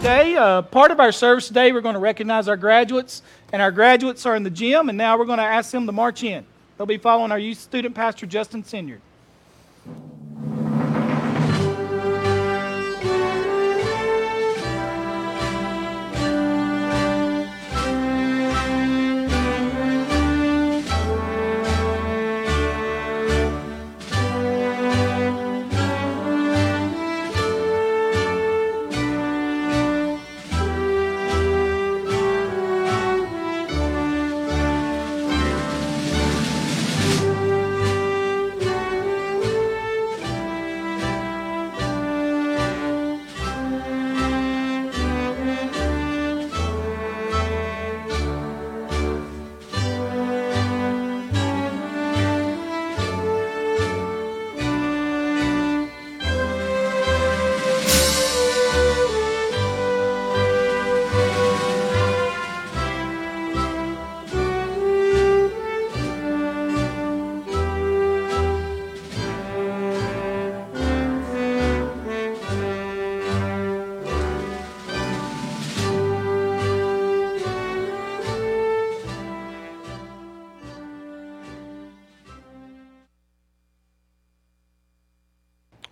today. Uh, part of our service today, we're going to recognize our graduates, and our graduates are in the gym, and now we're going to ask them to march in. They'll be following our youth student pastor, Justin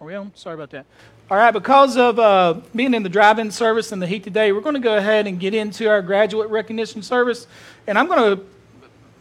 Sinyard. Sorry about that. All right, because of uh, being in the drive in service and the heat today, we're going to go ahead and get into our graduate recognition service. And I'm going to,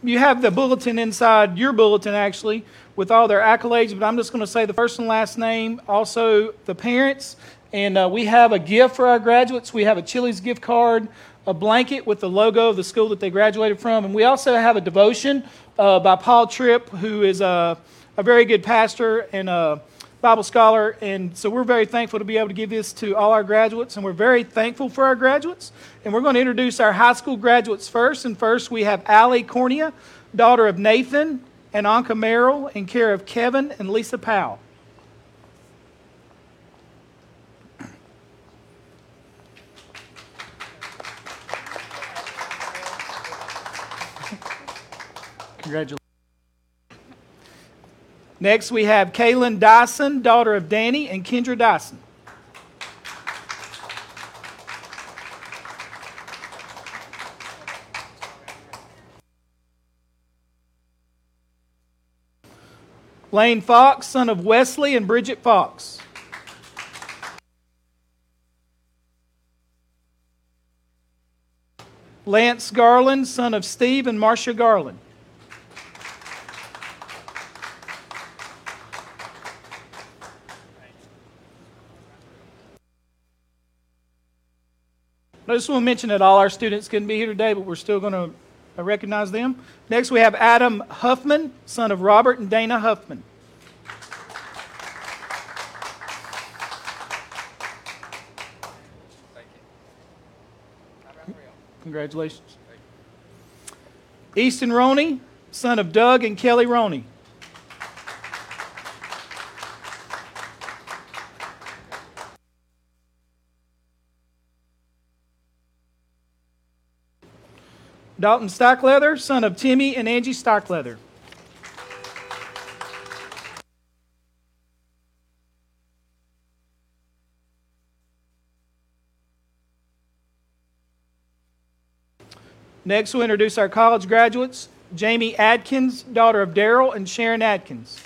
you have the bulletin inside your bulletin actually with all their accolades, but I'm just going to say the first and last name, also the parents. And uh, we have a gift for our graduates. We have a Chili's gift card, a blanket with the logo of the school that they graduated from. And we also have a devotion uh, by Paul Tripp, who is a, a very good pastor and a Bible scholar, and so we're very thankful to be able to give this to all our graduates, and we're very thankful for our graduates. And we're going to introduce our high school graduates first. And first, we have Allie Cornea, daughter of Nathan and Anka Merrill, in care of Kevin and Lisa Powell. Congratulations. Next, we have Kaylin Dyson, daughter of Danny and Kendra Dyson. Lane Fox, son of Wesley and Bridget Fox. Lance Garland, son of Steve and Marcia Garland. I just want to mention that all our students couldn't be here today, but we're still going to uh, recognize them. Next, we have Adam Huffman, son of Robert and Dana Huffman. Congratulations. Easton Roney, son of Doug and Kelly Roney. Dalton Stockleather, son of Timmy and Angie Stockleather. Next, we'll introduce our college graduates Jamie Adkins, daughter of Daryl and Sharon Adkins.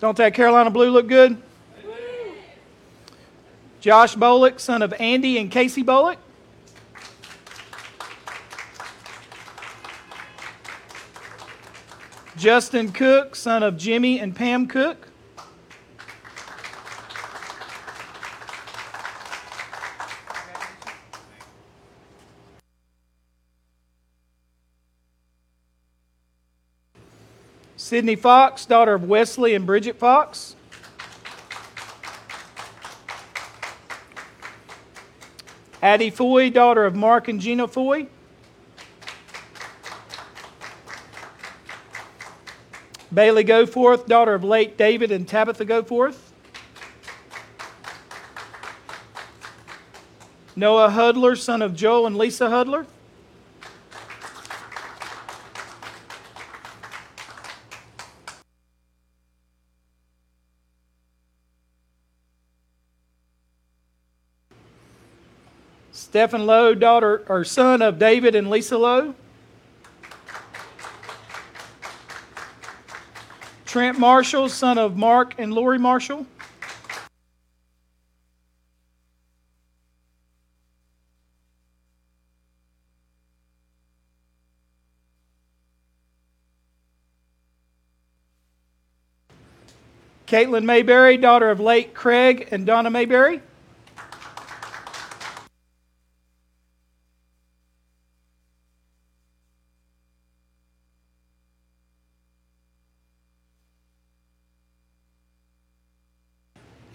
Don't that Carolina blue look good? Josh Bolick, son of Andy and Casey Bolick. Justin Cook, son of Jimmy and Pam Cook. Sydney Fox, daughter of Wesley and Bridget Fox. Addie Foy, daughter of Mark and Gina Foy. Bailey Goforth, daughter of late David and Tabitha Goforth. Noah Hudler, son of Joel and Lisa Hudler. Stephen Lowe, daughter or son of David and Lisa Lowe. Trent Marshall, son of Mark and Lori Marshall. Caitlin Mayberry, daughter of late Craig and Donna Mayberry.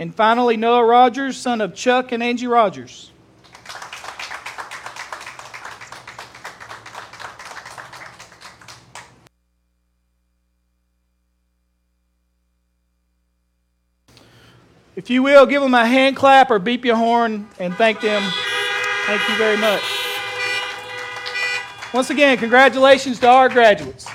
And finally, Noah Rogers, son of Chuck and Angie Rogers. If you will, give them a hand clap or beep your horn and thank them. Thank you very much. Once again, congratulations to our graduates.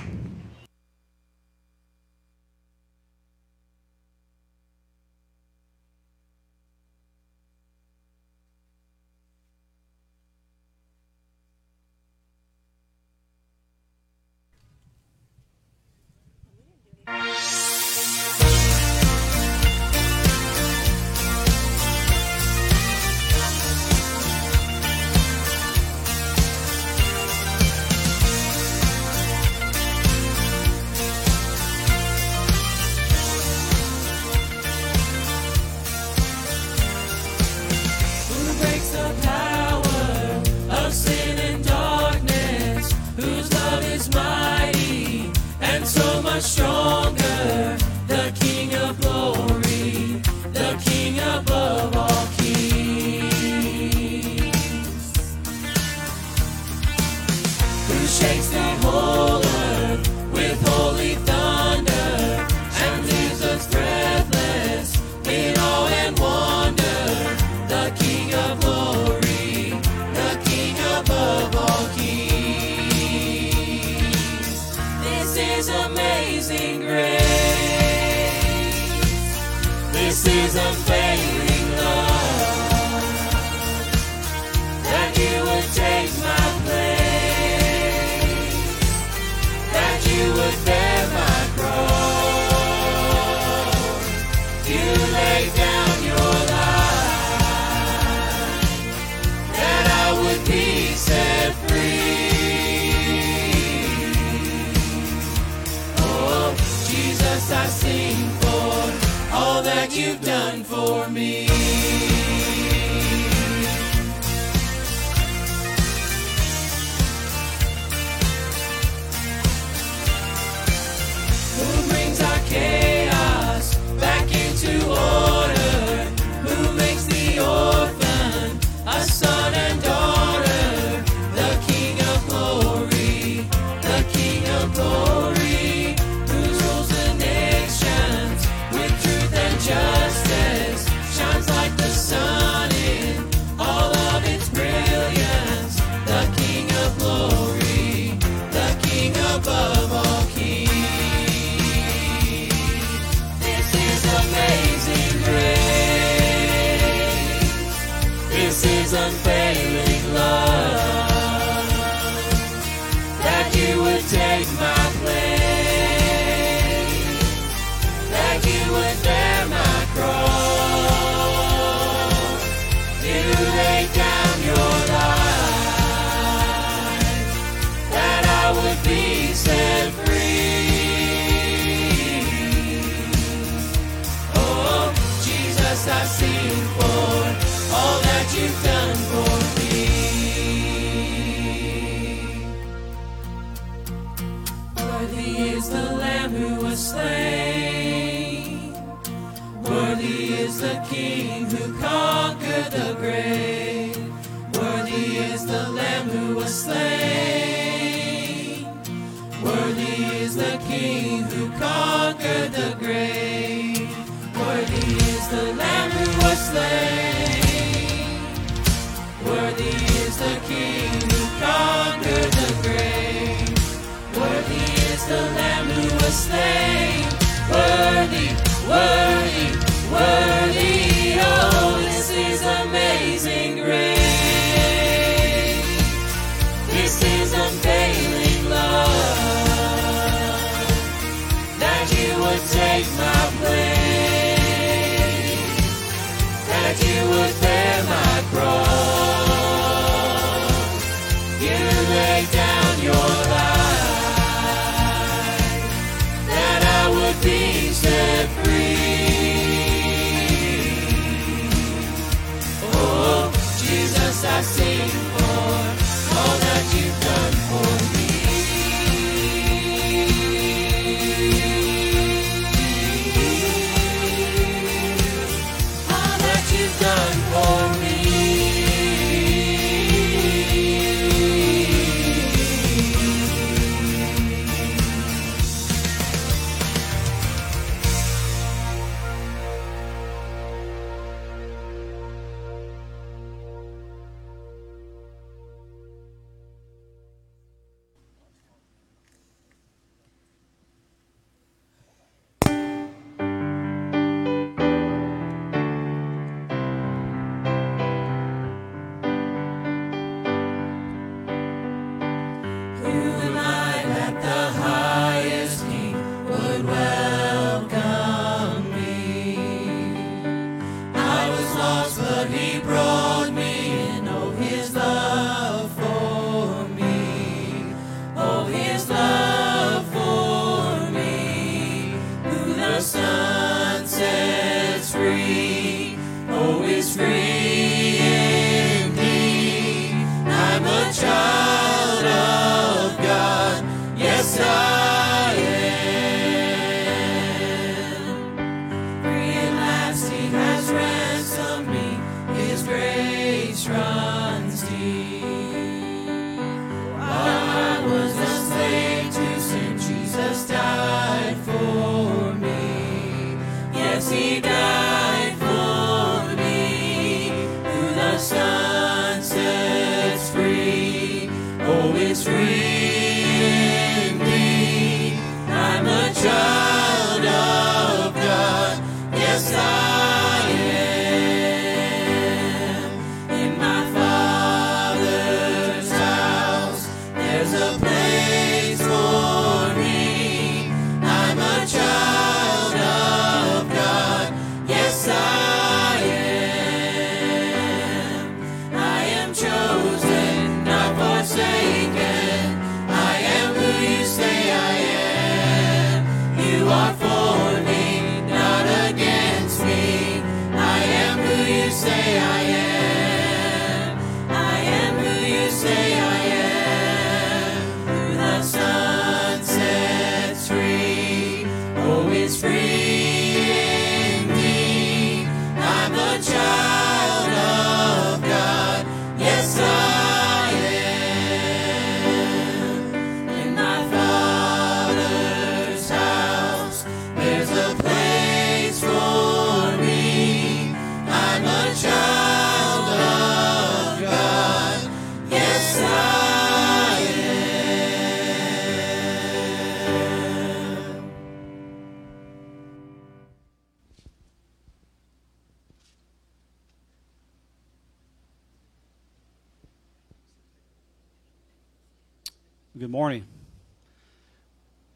Slain.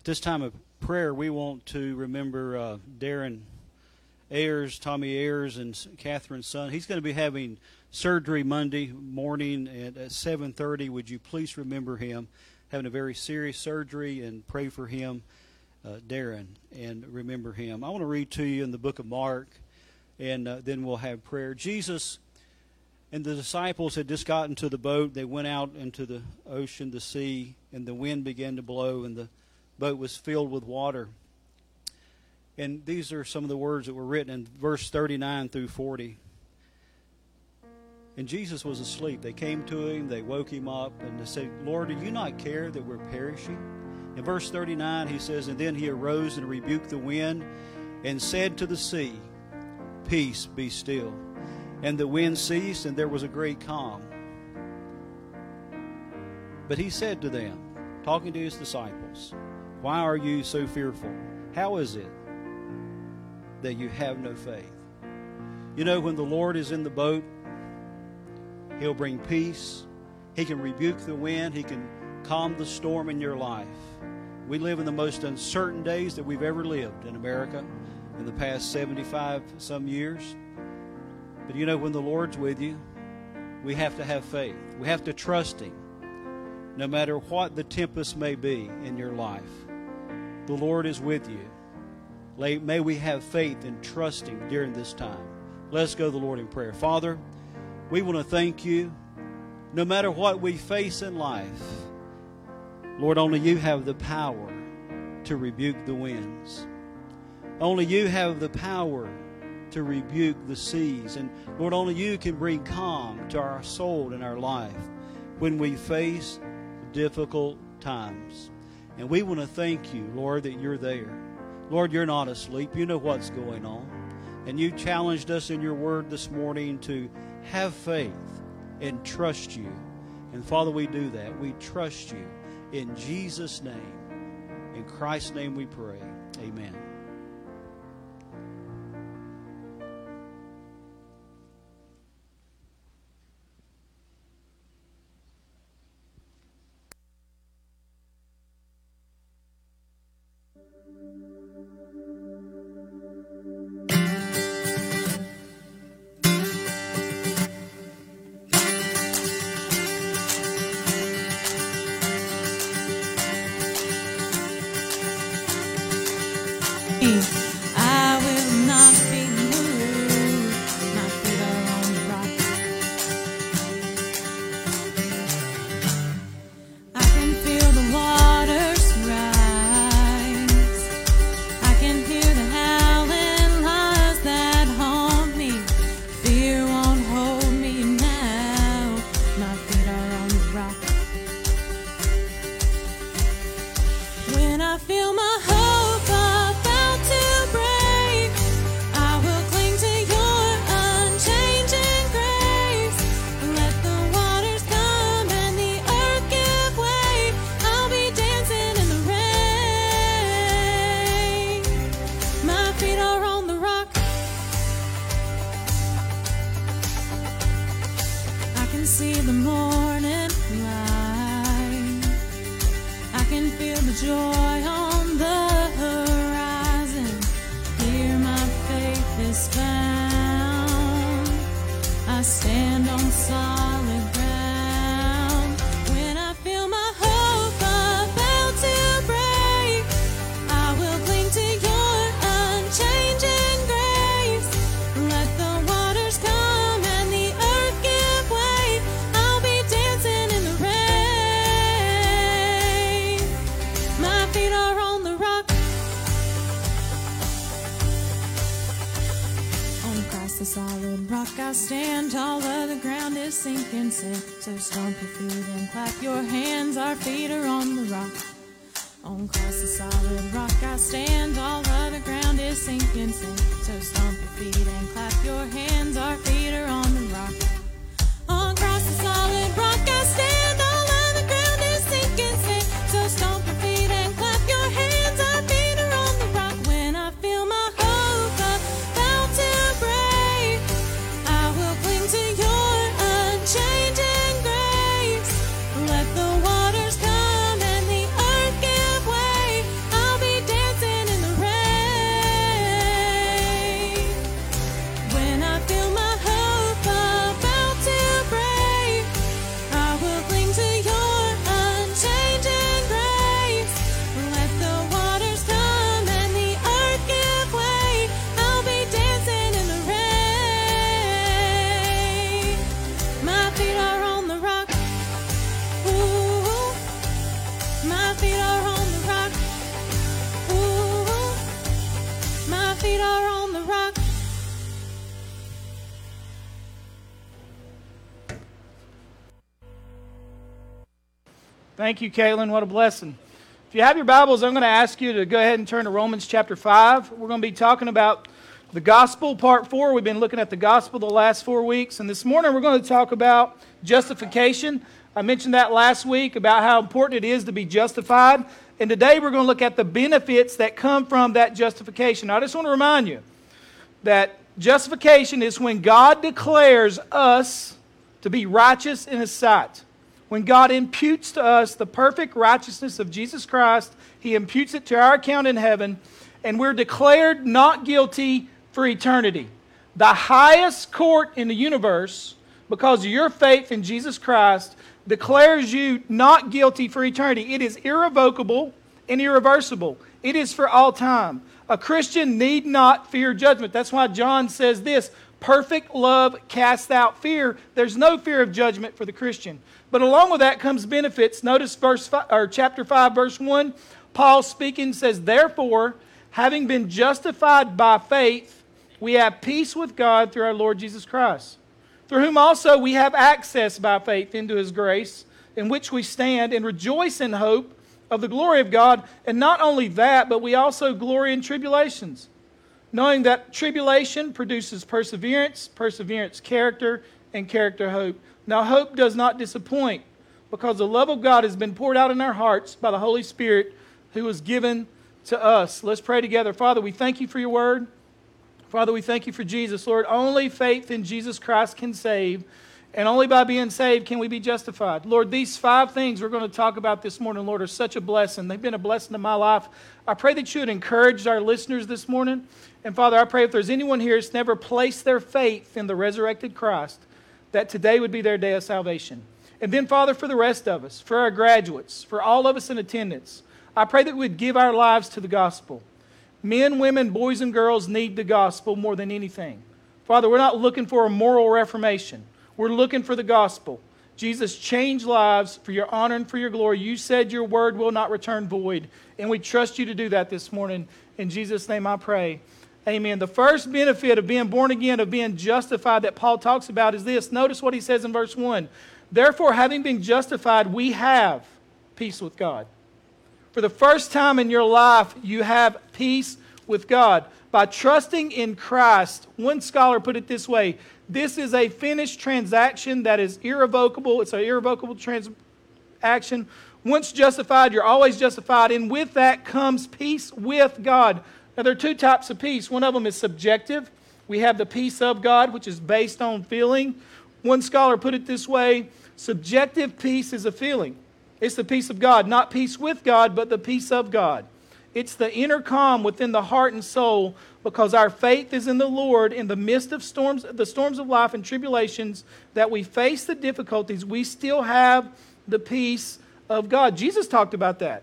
At this time of prayer, we want to remember uh, Darren Ayers, Tommy Ayers, and Catherine's son. He's going to be having surgery Monday morning at, at 7:30. Would you please remember him? Having a very serious surgery, and pray for him, uh, Darren, and remember him. I want to read to you in the book of Mark, and uh, then we'll have prayer. Jesus and the disciples had just gotten to the boat. They went out into the ocean, the sea, and the wind began to blow, and the boat was filled with water. And these are some of the words that were written in verse 39 through 40. And Jesus was asleep. They came to him, they woke him up, and they said, Lord, do you not care that we're perishing? In verse 39, he says, And then he arose and rebuked the wind and said to the sea, Peace, be still. And the wind ceased, and there was a great calm. But he said to them, talking to his disciples, Why are you so fearful? How is it that you have no faith? You know, when the Lord is in the boat, he'll bring peace. He can rebuke the wind. He can calm the storm in your life. We live in the most uncertain days that we've ever lived in America in the past 75 some years. But you know, when the Lord's with you, we have to have faith. We have to trust Him. No matter what the tempest may be in your life, the Lord is with you. May we have faith and trust Him during this time. Let's go to the Lord in prayer. Father, we want to thank you. No matter what we face in life, Lord, only you have the power to rebuke the winds. Only you have the power to rebuke the seas. And Lord, only you can bring calm to our soul and our life when we face difficult times. And we want to thank you, Lord, that you're there. Lord, you're not asleep. You know what's going on. And you challenged us in your word this morning to have faith and trust you. And Father, we do that. We trust you. In Jesus' name, in Christ's name we pray. Amen. Solid rock I stand. All other ground is sinking sand. You, Caitlin. What a blessing. If you have your Bibles, I'm going to ask you to go ahead and turn to Romans chapter 5. We're going to be talking about the gospel, part four. We've been looking at the gospel the last four weeks. And this morning, we're going to talk about justification. I mentioned that last week about how important it is to be justified. And today, we're going to look at the benefits that come from that justification. I just want to remind you that justification is when God declares us to be righteous in His sight. When God imputes to us the perfect righteousness of Jesus Christ, He imputes it to our account in heaven, and we're declared not guilty for eternity. The highest court in the universe, because of your faith in Jesus Christ, declares you not guilty for eternity. It is irrevocable and irreversible, it is for all time. A Christian need not fear judgment. That's why John says this perfect love casts out fear. There's no fear of judgment for the Christian. But along with that comes benefits. Notice verse five, or chapter 5 verse 1. Paul speaking says, "Therefore, having been justified by faith, we have peace with God through our Lord Jesus Christ, through whom also we have access by faith into his grace, in which we stand and rejoice in hope of the glory of God. And not only that, but we also glory in tribulations, knowing that tribulation produces perseverance, perseverance, character, and character, hope. Now, hope does not disappoint because the love of God has been poured out in our hearts by the Holy Spirit who was given to us. Let's pray together. Father, we thank you for your word. Father, we thank you for Jesus. Lord, only faith in Jesus Christ can save, and only by being saved can we be justified. Lord, these five things we're going to talk about this morning, Lord, are such a blessing. They've been a blessing to my life. I pray that you would encourage our listeners this morning. And Father, I pray if there's anyone here that's never placed their faith in the resurrected Christ, that today would be their day of salvation. And then, Father, for the rest of us, for our graduates, for all of us in attendance, I pray that we'd give our lives to the gospel. Men, women, boys, and girls need the gospel more than anything. Father, we're not looking for a moral reformation. We're looking for the gospel. Jesus change lives for your honor and for your glory. You said your word will not return void, and we trust you to do that this morning. In Jesus' name I pray. Amen. The first benefit of being born again, of being justified that Paul talks about is this. Notice what he says in verse 1. Therefore, having been justified, we have peace with God. For the first time in your life, you have peace with God. By trusting in Christ, one scholar put it this way this is a finished transaction that is irrevocable. It's an irrevocable transaction. Once justified, you're always justified. And with that comes peace with God. Now, there are two types of peace. One of them is subjective. We have the peace of God, which is based on feeling. One scholar put it this way subjective peace is a feeling. It's the peace of God, not peace with God, but the peace of God. It's the inner calm within the heart and soul because our faith is in the Lord in the midst of storms, the storms of life and tribulations that we face the difficulties, we still have the peace of God. Jesus talked about that.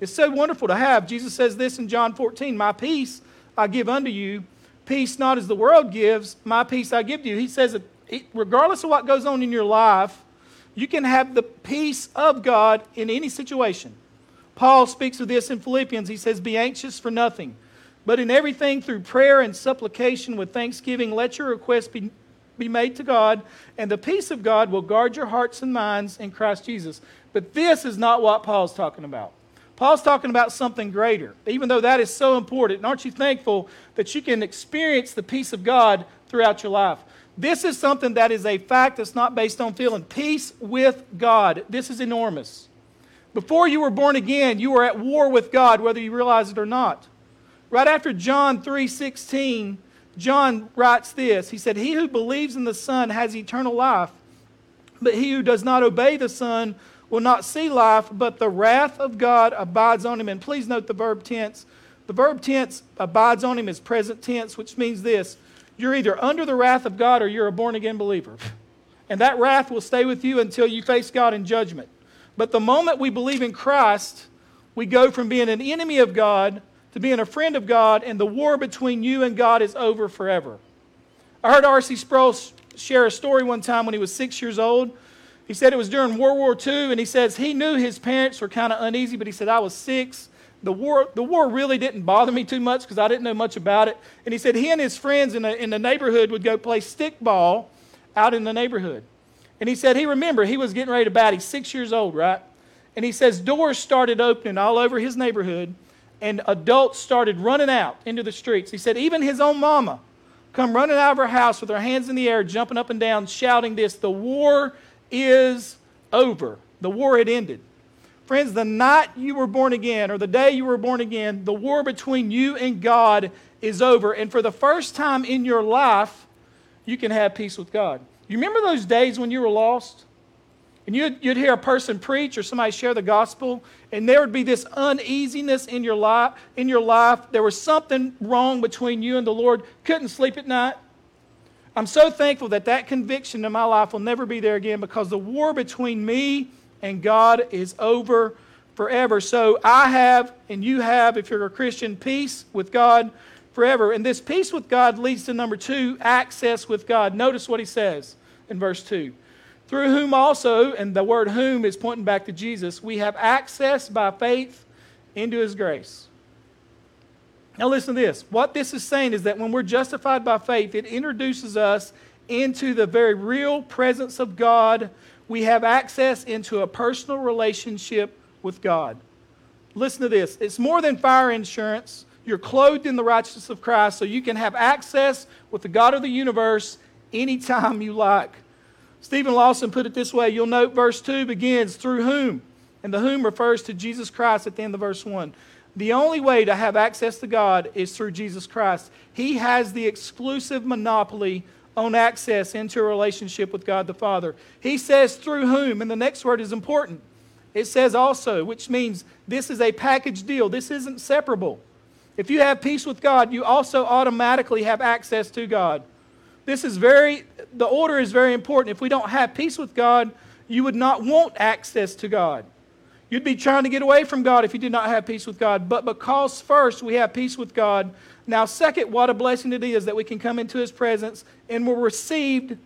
It's so wonderful to have. Jesus says this in John 14 My peace I give unto you, peace not as the world gives, my peace I give to you. He says that regardless of what goes on in your life, you can have the peace of God in any situation. Paul speaks of this in Philippians. He says, Be anxious for nothing, but in everything through prayer and supplication with thanksgiving, let your requests be, be made to God, and the peace of God will guard your hearts and minds in Christ Jesus. But this is not what Paul's talking about. Paul's talking about something greater, even though that is so important. And aren't you thankful that you can experience the peace of God throughout your life? This is something that is a fact that's not based on feeling. Peace with God. This is enormous. Before you were born again, you were at war with God, whether you realize it or not. Right after John 3:16, John writes this. He said, "He who believes in the Son has eternal life, but he who does not obey the Son will not see life, but the wrath of God abides on him. And please note the verb tense. The verb tense abides on him is present tense, which means this you're either under the wrath of God or you're a born again believer. And that wrath will stay with you until you face God in judgment. But the moment we believe in Christ, we go from being an enemy of God to being a friend of God, and the war between you and God is over forever. I heard R.C. Sproul share a story one time when he was six years old. He said it was during World War II, and he says he knew his parents were kind of uneasy, but he said, I was six. The war, the war really didn't bother me too much because I didn't know much about it. And he said he and his friends in the, in the neighborhood would go play stickball out in the neighborhood. And he said he remembered he was getting ready to bat. He's six years old, right? And he says doors started opening all over his neighborhood, and adults started running out into the streets. He said even his own mama come running out of her house with her hands in the air, jumping up and down, shouting this, the war is over. The war had ended. Friends, the night you were born again, or the day you were born again, the war between you and God is over. And for the first time in your life, you can have peace with God. You remember those days when you were lost? and you'd, you'd hear a person preach or somebody share the gospel, and there would be this uneasiness in your life. In your life, there was something wrong between you and the Lord. Couldn't sleep at night. I'm so thankful that that conviction in my life will never be there again because the war between me and God is over forever. So I have, and you have, if you're a Christian, peace with God forever. And this peace with God leads to number two, access with God. Notice what he says in verse 2. Through whom also, and the word whom is pointing back to Jesus, we have access by faith into his grace. Now, listen to this. What this is saying is that when we're justified by faith, it introduces us into the very real presence of God. We have access into a personal relationship with God. Listen to this. It's more than fire insurance. You're clothed in the righteousness of Christ, so you can have access with the God of the universe anytime you like. Steven Lawson put it this way. You'll note verse 2 begins, through whom? And the whom refers to Jesus Christ at the end of verse 1. The only way to have access to God is through Jesus Christ. He has the exclusive monopoly on access into a relationship with God the Father. He says through whom, and the next word is important. It says also, which means this is a package deal. This isn't separable. If you have peace with God, you also automatically have access to God. This is very, the order is very important. If we don't have peace with God, you would not want access to God. You'd be trying to get away from God if you did not have peace with God. But because first we have peace with God, now, second, what a blessing it is that we can come into His presence and we're received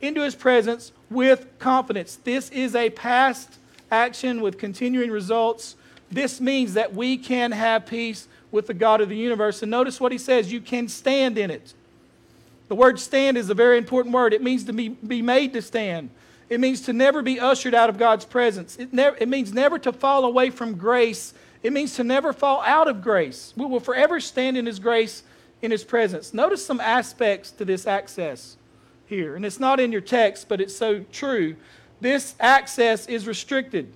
into His presence with confidence. This is a past action with continuing results. This means that we can have peace with the God of the universe. And notice what He says you can stand in it. The word stand is a very important word. It means to be, be made to stand. It means to never be ushered out of God's presence. It, it means never to fall away from grace. It means to never fall out of grace. We will forever stand in His grace, in His presence. Notice some aspects to this access here. And it's not in your text, but it's so true. This access is restricted.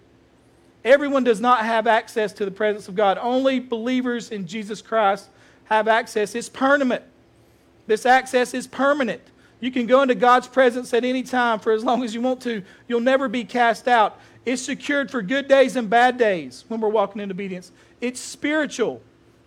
Everyone does not have access to the presence of God. Only believers in Jesus Christ have access. It's permanent. This access is permanent. You can go into God's presence at any time for as long as you want to. You'll never be cast out. It's secured for good days and bad days when we're walking in obedience. It's spiritual.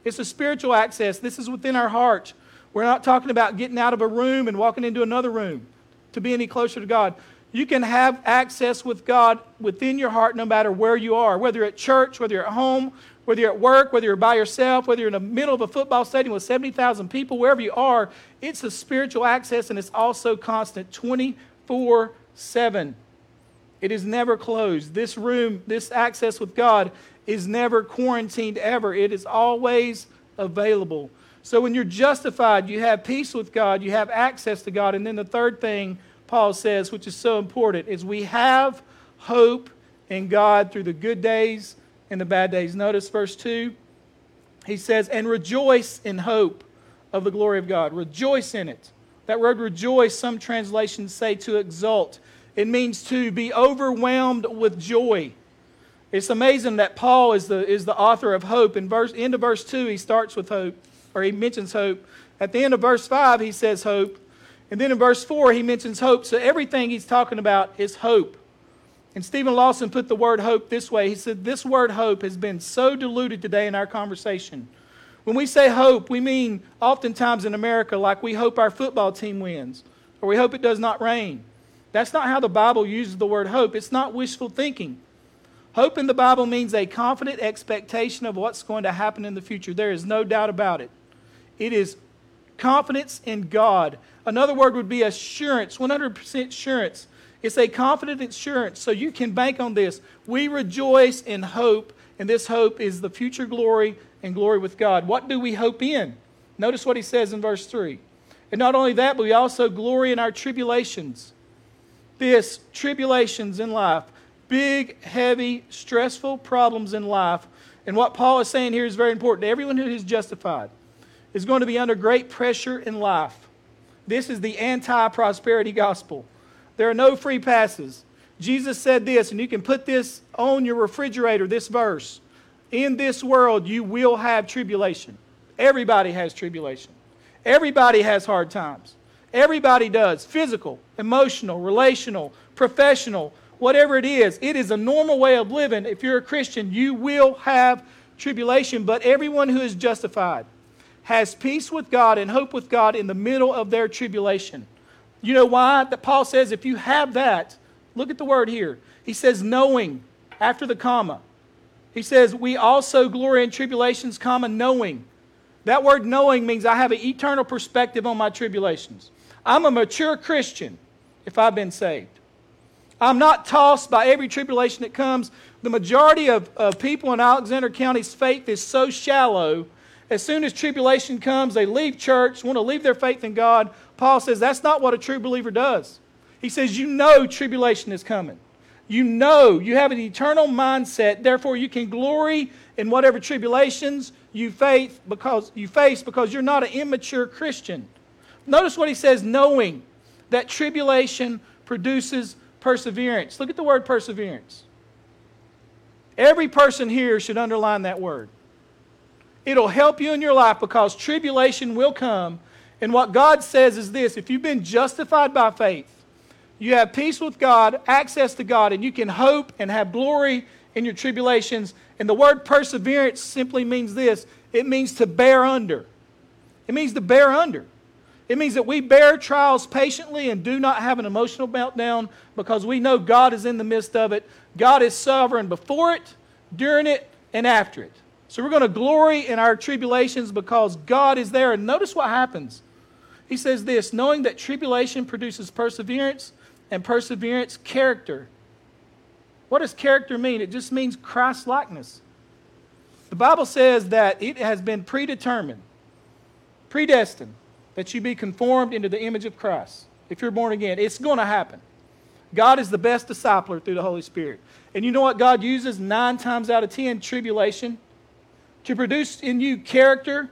It's a spiritual access. This is within our heart. We're not talking about getting out of a room and walking into another room to be any closer to God. You can have access with God within your heart no matter where you are, whether at church, whether you're at home, whether you're at work, whether you're by yourself, whether you're in the middle of a football stadium with 70,000 people, wherever you are, it's a spiritual access and it's also constant 24 7. It is never closed. This room, this access with God is never quarantined ever. It is always available. So when you're justified, you have peace with God, you have access to God. And then the third thing Paul says, which is so important, is we have hope in God through the good days and the bad days. Notice verse 2. He says, And rejoice in hope of the glory of God. Rejoice in it. That word rejoice, some translations say to exult. It means to be overwhelmed with joy. It's amazing that Paul is the, is the author of hope. In verse, end of verse 2, he starts with hope, or he mentions hope. At the end of verse 5, he says hope. And then in verse 4, he mentions hope. So everything he's talking about is hope. And Steven Lawson put the word hope this way. He said, This word hope has been so diluted today in our conversation. When we say hope, we mean oftentimes in America like we hope our football team wins or we hope it does not rain. That's not how the Bible uses the word hope. It's not wishful thinking. Hope in the Bible means a confident expectation of what's going to happen in the future. There is no doubt about it. It is confidence in God. Another word would be assurance, 100% assurance it's a confident assurance, so you can bank on this. We rejoice in hope, and this hope is the future glory and glory with God. What do we hope in? Notice what he says in verse 3. And not only that, but we also glory in our tribulations. This, tribulations in life, big, heavy, stressful problems in life. And what Paul is saying here is very important. Everyone who is justified is going to be under great pressure in life. This is the anti prosperity gospel. There are no free passes. Jesus said this, and you can put this on your refrigerator this verse. In this world, you will have tribulation. Everybody has tribulation. Everybody has hard times. Everybody does physical, emotional, relational, professional, whatever it is. It is a normal way of living. If you're a Christian, you will have tribulation, but everyone who is justified has peace with God and hope with God in the middle of their tribulation. You know why? That Paul says if you have that, look at the word here. He says knowing after the comma. He says we also glory in tribulations, comma knowing. That word knowing means I have an eternal perspective on my tribulations. I'm a mature Christian if I've been saved. I'm not tossed by every tribulation that comes. The majority of, of people in Alexander County's faith is so shallow. As soon as tribulation comes, they leave church, want to leave their faith in God. Paul says that's not what a true believer does. He says, You know tribulation is coming. You know you have an eternal mindset, therefore you can glory in whatever tribulations you face because you face because you're not an immature Christian. Notice what he says, knowing that tribulation produces perseverance. Look at the word perseverance. Every person here should underline that word. It'll help you in your life because tribulation will come. And what God says is this if you've been justified by faith, you have peace with God, access to God, and you can hope and have glory in your tribulations. And the word perseverance simply means this it means to bear under. It means to bear under. It means that we bear trials patiently and do not have an emotional meltdown because we know God is in the midst of it. God is sovereign before it, during it, and after it. So we're going to glory in our tribulations because God is there. And notice what happens. He says this knowing that tribulation produces perseverance, and perseverance, character. What does character mean? It just means Christ likeness. The Bible says that it has been predetermined, predestined, that you be conformed into the image of Christ. If you're born again, it's going to happen. God is the best discipler through the Holy Spirit. And you know what God uses nine times out of ten? Tribulation. To produce in you character.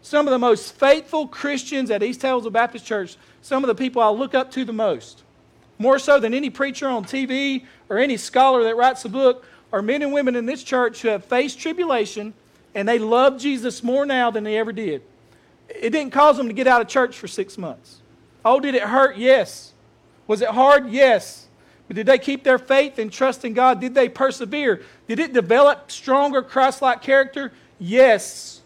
Some of the most faithful Christians at East Taylorsville Baptist Church, some of the people I look up to the most, more so than any preacher on TV or any scholar that writes a book, are men and women in this church who have faced tribulation and they love Jesus more now than they ever did. It didn't cause them to get out of church for six months. Oh, did it hurt? Yes. Was it hard? Yes. But did they keep their faith and trust in God? Did they persevere? Did it develop stronger Christ like character? Yes.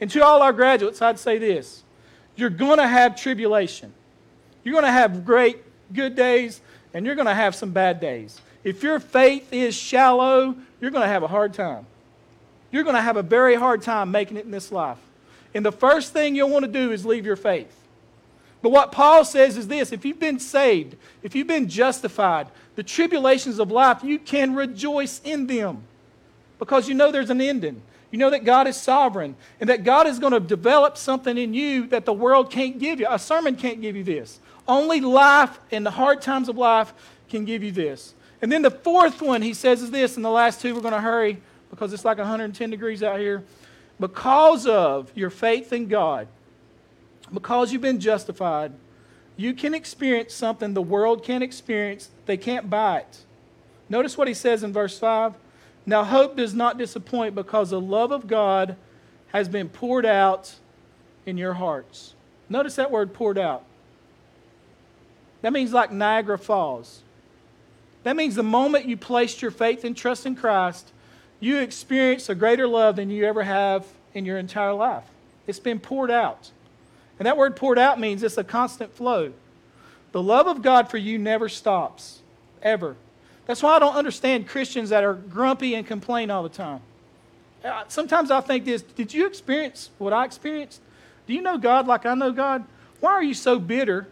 And to all our graduates, I'd say this you're going to have tribulation. You're going to have great good days, and you're going to have some bad days. If your faith is shallow, you're going to have a hard time. You're going to have a very hard time making it in this life. And the first thing you'll want to do is leave your faith. But what Paul says is this if you've been saved, if you've been justified, the tribulations of life, you can rejoice in them because you know there's an ending. You know that God is sovereign and that God is going to develop something in you that the world can't give you. A sermon can't give you this. Only life and the hard times of life can give you this. And then the fourth one he says is this, and the last two we're going to hurry because it's like 110 degrees out here. Because of your faith in God, because you've been justified, you can experience something the world can't experience. They can't buy it. Notice what he says in verse 5. Now, hope does not disappoint because the love of God has been poured out in your hearts. Notice that word poured out. That means like Niagara Falls. That means the moment you placed your faith and trust in Christ, you experience a greater love than you ever have in your entire life. It's been poured out. And that word poured out means it's a constant flow. The love of God for you never stops, ever. That's why I don't understand Christians that are grumpy and complain all the time. Uh, sometimes I think this Did you experience what I experienced? Do you know God like I know God? Why are you so bitter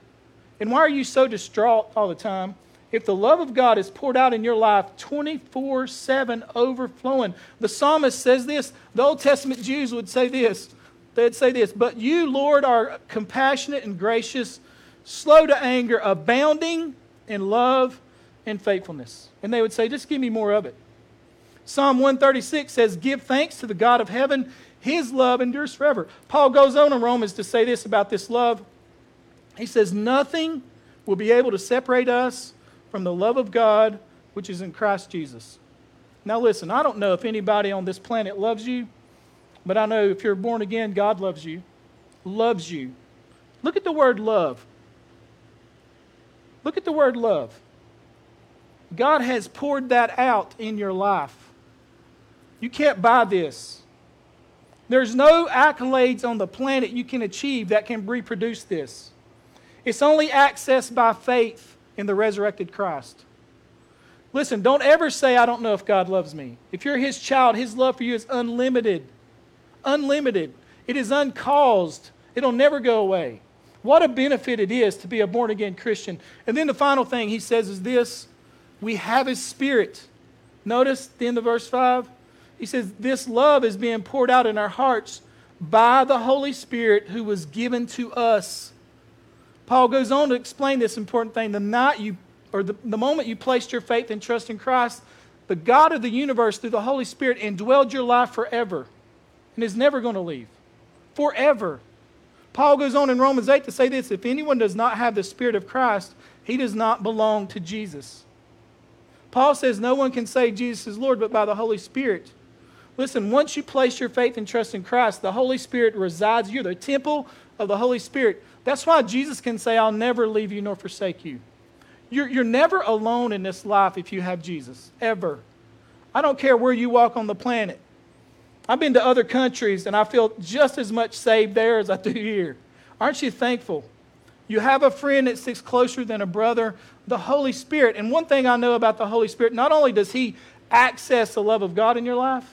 and why are you so distraught all the time? If the love of God is poured out in your life 24 7 overflowing, the psalmist says this. The Old Testament Jews would say this. They'd say this, but you, Lord, are compassionate and gracious, slow to anger, abounding in love and faithfulness. And they would say, just give me more of it. Psalm 136 says, Give thanks to the God of heaven. His love endures forever. Paul goes on in Romans to say this about this love. He says, Nothing will be able to separate us from the love of God which is in Christ Jesus. Now, listen, I don't know if anybody on this planet loves you, but I know if you're born again, God loves you. Loves you. Look at the word love. Look at the word love. God has poured that out in your life. You can't buy this. There's no accolades on the planet you can achieve that can reproduce this. It's only accessed by faith in the resurrected Christ. Listen, don't ever say, I don't know if God loves me. If you're His child, His love for you is unlimited. Unlimited. It is uncaused. It'll never go away. What a benefit it is to be a born again Christian. And then the final thing He says is this we have His Spirit. Notice the end of verse 5. He says, This love is being poured out in our hearts by the Holy Spirit who was given to us. Paul goes on to explain this important thing. The night you, or the, the moment you placed your faith and trust in Christ, the God of the universe, through the Holy Spirit, indwelled your life forever and is never going to leave. Forever. Paul goes on in Romans 8 to say this if anyone does not have the Spirit of Christ, he does not belong to Jesus. Paul says no one can say Jesus is Lord but by the Holy Spirit. Listen, once you place your faith and trust in Christ, the Holy Spirit resides. You're the temple of the Holy Spirit. That's why Jesus can say, I'll never leave you nor forsake you. You're, you're never alone in this life if you have Jesus, ever. I don't care where you walk on the planet. I've been to other countries and I feel just as much saved there as I do here. Aren't you thankful? You have a friend that sticks closer than a brother, the Holy Spirit. And one thing I know about the Holy Spirit, not only does He access the love of God in your life,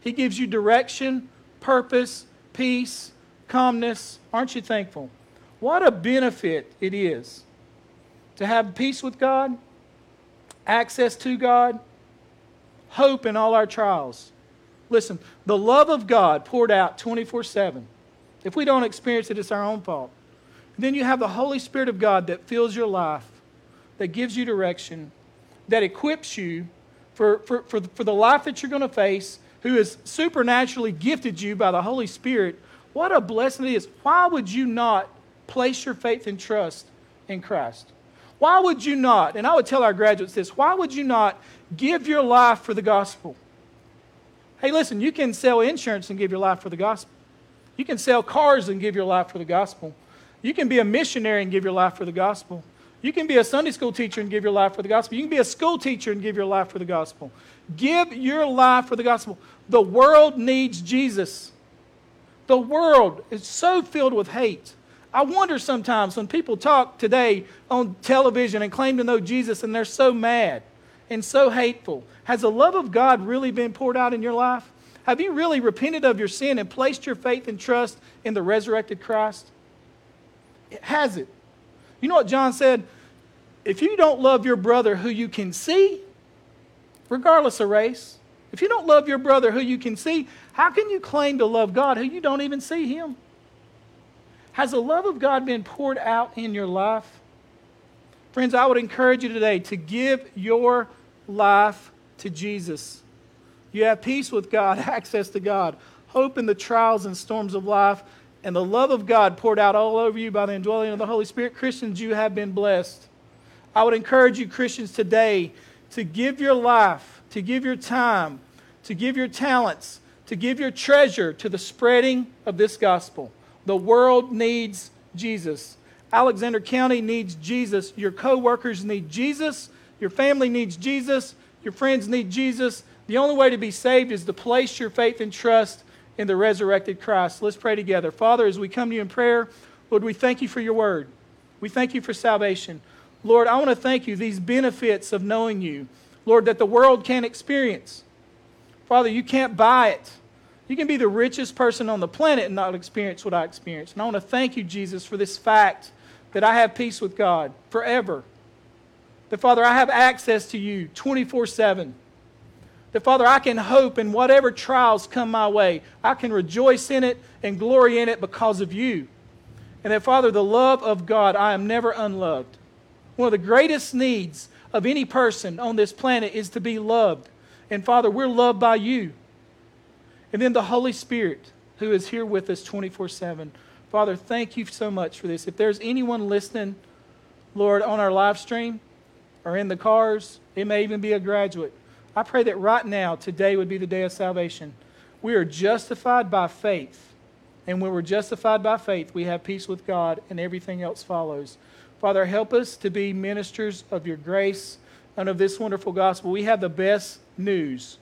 He gives you direction, purpose, peace, calmness. Aren't you thankful? What a benefit it is to have peace with God, access to God, hope in all our trials. Listen, the love of God poured out 24 7. If we don't experience it, it's our own fault. Then you have the Holy Spirit of God that fills your life, that gives you direction, that equips you for, for, for, for the life that you're going to face, who has supernaturally gifted you by the Holy Spirit. What a blessing it is. Why would you not place your faith and trust in Christ? Why would you not, and I would tell our graduates this, why would you not give your life for the gospel? Hey, listen, you can sell insurance and give your life for the gospel. You can sell cars and give your life for the gospel. You can be a missionary and give your life for the gospel. You can be a Sunday school teacher and give your life for the gospel. You can be a school teacher and give your life for the gospel. Give your life for the gospel. The world needs Jesus. The world is so filled with hate. I wonder sometimes when people talk today on television and claim to know Jesus and they're so mad and so hateful. Has the love of God really been poured out in your life? Have you really repented of your sin and placed your faith and trust in the resurrected Christ? It has it. You know what John said? If you don't love your brother who you can see, regardless of race, if you don't love your brother who you can see, how can you claim to love God who you don't even see him? Has the love of God been poured out in your life? Friends, I would encourage you today to give your life to Jesus. You have peace with God, access to God, hope in the trials and storms of life, and the love of God poured out all over you by the indwelling of the Holy Spirit. Christians, you have been blessed. I would encourage you, Christians, today to give your life, to give your time, to give your talents, to give your treasure to the spreading of this gospel. The world needs Jesus. Alexander County needs Jesus. Your coworkers need Jesus. Your family needs Jesus. Your friends need Jesus. The only way to be saved is to place your faith and trust in the resurrected Christ. Let's pray together. Father, as we come to you in prayer, Lord, we thank you for your word. We thank you for salvation. Lord, I want to thank you these benefits of knowing you. Lord, that the world can't experience. Father, you can't buy it. You can be the richest person on the planet and not experience what I experienced. And I want to thank you, Jesus, for this fact that I have peace with God forever. That, Father, I have access to you 24 7. That, Father, I can hope in whatever trials come my way. I can rejoice in it and glory in it because of you. And that, Father, the love of God, I am never unloved. One of the greatest needs of any person on this planet is to be loved. And, Father, we're loved by you. And then the Holy Spirit, who is here with us 24 7. Father, thank you so much for this. If there's anyone listening, Lord, on our live stream or in the cars, it may even be a graduate. I pray that right now, today would be the day of salvation. We are justified by faith. And when we're justified by faith, we have peace with God and everything else follows. Father, help us to be ministers of your grace, and of this wonderful gospel. We have the best news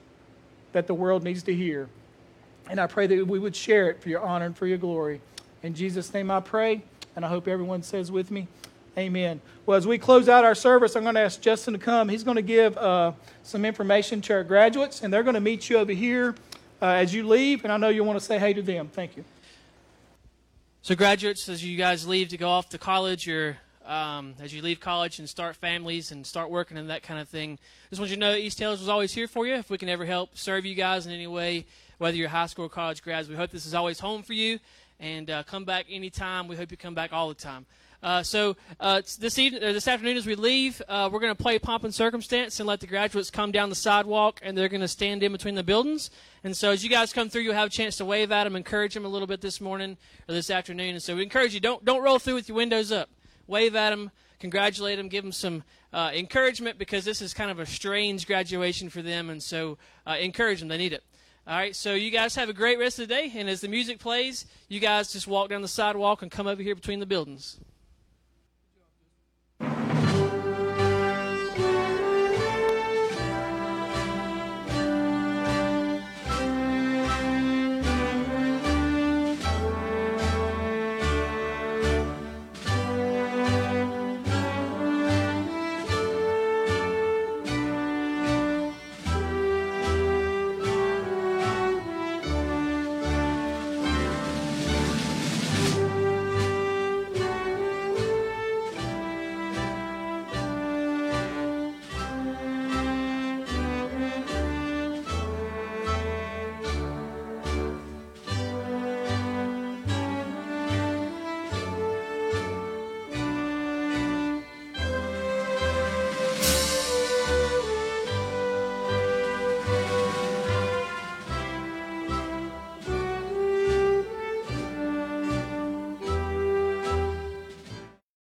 that the world needs to hear. And I pray that we would share it for your honor and for your glory. In Jesus' name I pray, and I hope everyone says with me, Amen. Well, as we close out our service, I'm going to ask Justin to come. He's going to give uh, some information to our graduates, and they're going to meet you over here uh, as you leave. And I know you want to say hey to them. Thank you. So, graduates, as you guys leave to go off to college, or um, as you leave college and start families and start working and that kind of thing, just want you to know East Taylorsville always here for you. If we can ever help serve you guys in any way, whether you're high school or college grads, we hope this is always home for you. And uh, come back anytime. We hope you come back all the time. Uh, so uh, this evening, uh, this afternoon, as we leave, uh, we're going to play pomp and circumstance and let the graduates come down the sidewalk, and they're going to stand in between the buildings. And so, as you guys come through, you'll have a chance to wave at them, encourage them a little bit this morning or this afternoon. And so, we encourage you don't don't roll through with your windows up. Wave at them, congratulate them, give them some encouragement because this is kind of a strange graduation for them. And so, encourage them; they need it. All right, so you guys have a great rest of the day, and as the music plays, you guys just walk down the sidewalk and come over here between the buildings.